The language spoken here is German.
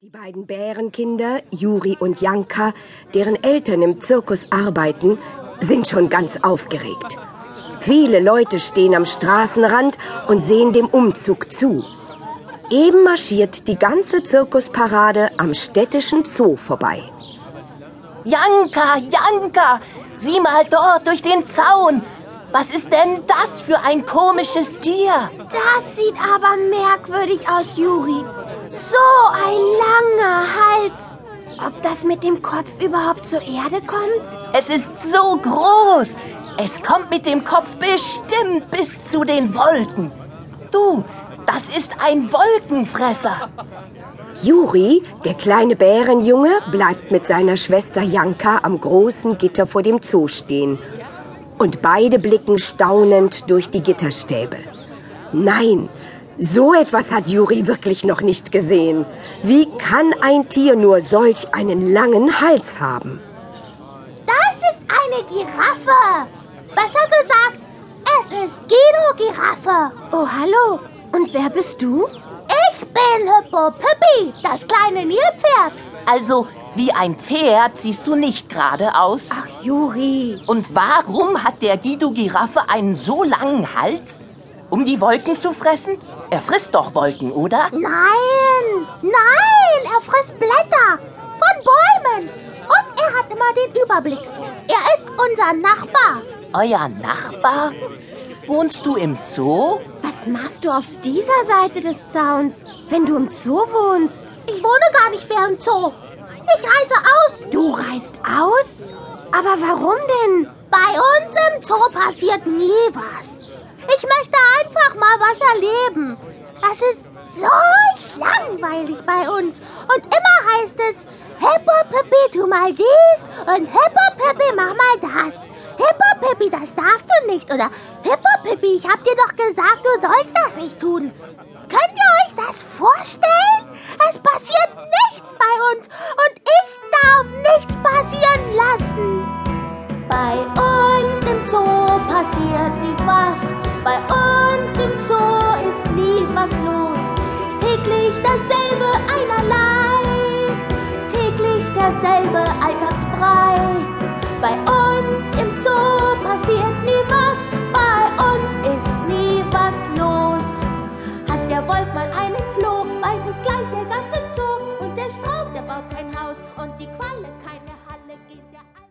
Die beiden Bärenkinder, Juri und Janka, deren Eltern im Zirkus arbeiten, sind schon ganz aufgeregt. Viele Leute stehen am Straßenrand und sehen dem Umzug zu. Eben marschiert die ganze Zirkusparade am städtischen Zoo vorbei. Janka, Janka, sieh mal dort durch den Zaun. Was ist denn das für ein komisches Tier? Das sieht aber merkwürdig aus, Juri. So ein langer Hals. Ob das mit dem Kopf überhaupt zur Erde kommt? Es ist so groß. Es kommt mit dem Kopf bestimmt bis zu den Wolken. Du, das ist ein Wolkenfresser. Juri, der kleine Bärenjunge, bleibt mit seiner Schwester Janka am großen Gitter vor dem Zoo stehen. Und beide blicken staunend durch die Gitterstäbe. Nein, so etwas hat Juri wirklich noch nicht gesehen. Wie kann ein Tier nur solch einen langen Hals haben? Das ist eine Giraffe. Besser gesagt, es ist Guido Giraffe. Oh, hallo. Und wer bist du? Ich bin Hippo Pippi, das kleine Nilpferd. Also, wie ein Pferd siehst du nicht gerade aus. Ach, Juri. Und warum hat der Guido Giraffe einen so langen Hals? Um die Wolken zu fressen? Er frisst doch Wolken, oder? Nein, nein, er frisst Blätter von Bäumen. Und er hat immer den Überblick. Er ist unser Nachbar. Euer Nachbar? Wohnst du im Zoo? Was machst du auf dieser Seite des Zauns, wenn du im Zoo wohnst? Ich wohne gar nicht mehr im Zoo. Ich reise aus. Du reist aus? Aber warum denn? Bei uns im Zoo passiert nie was. Ich möchte einfach mal was erleben. Das ist so langweilig bei uns. Und immer heißt es, Hippo Pippi, tu mal dies und Hippo Pippi, mach mal das. Hippo Pippi, das darfst du nicht. Oder Hippo Pippi, ich hab dir doch gesagt, du sollst das nicht tun. Könnt ihr euch das vorstellen? Es passiert nichts bei uns und ich darf nichts passieren lassen. Bei uns im Zoo passiert nie was. Bei uns and how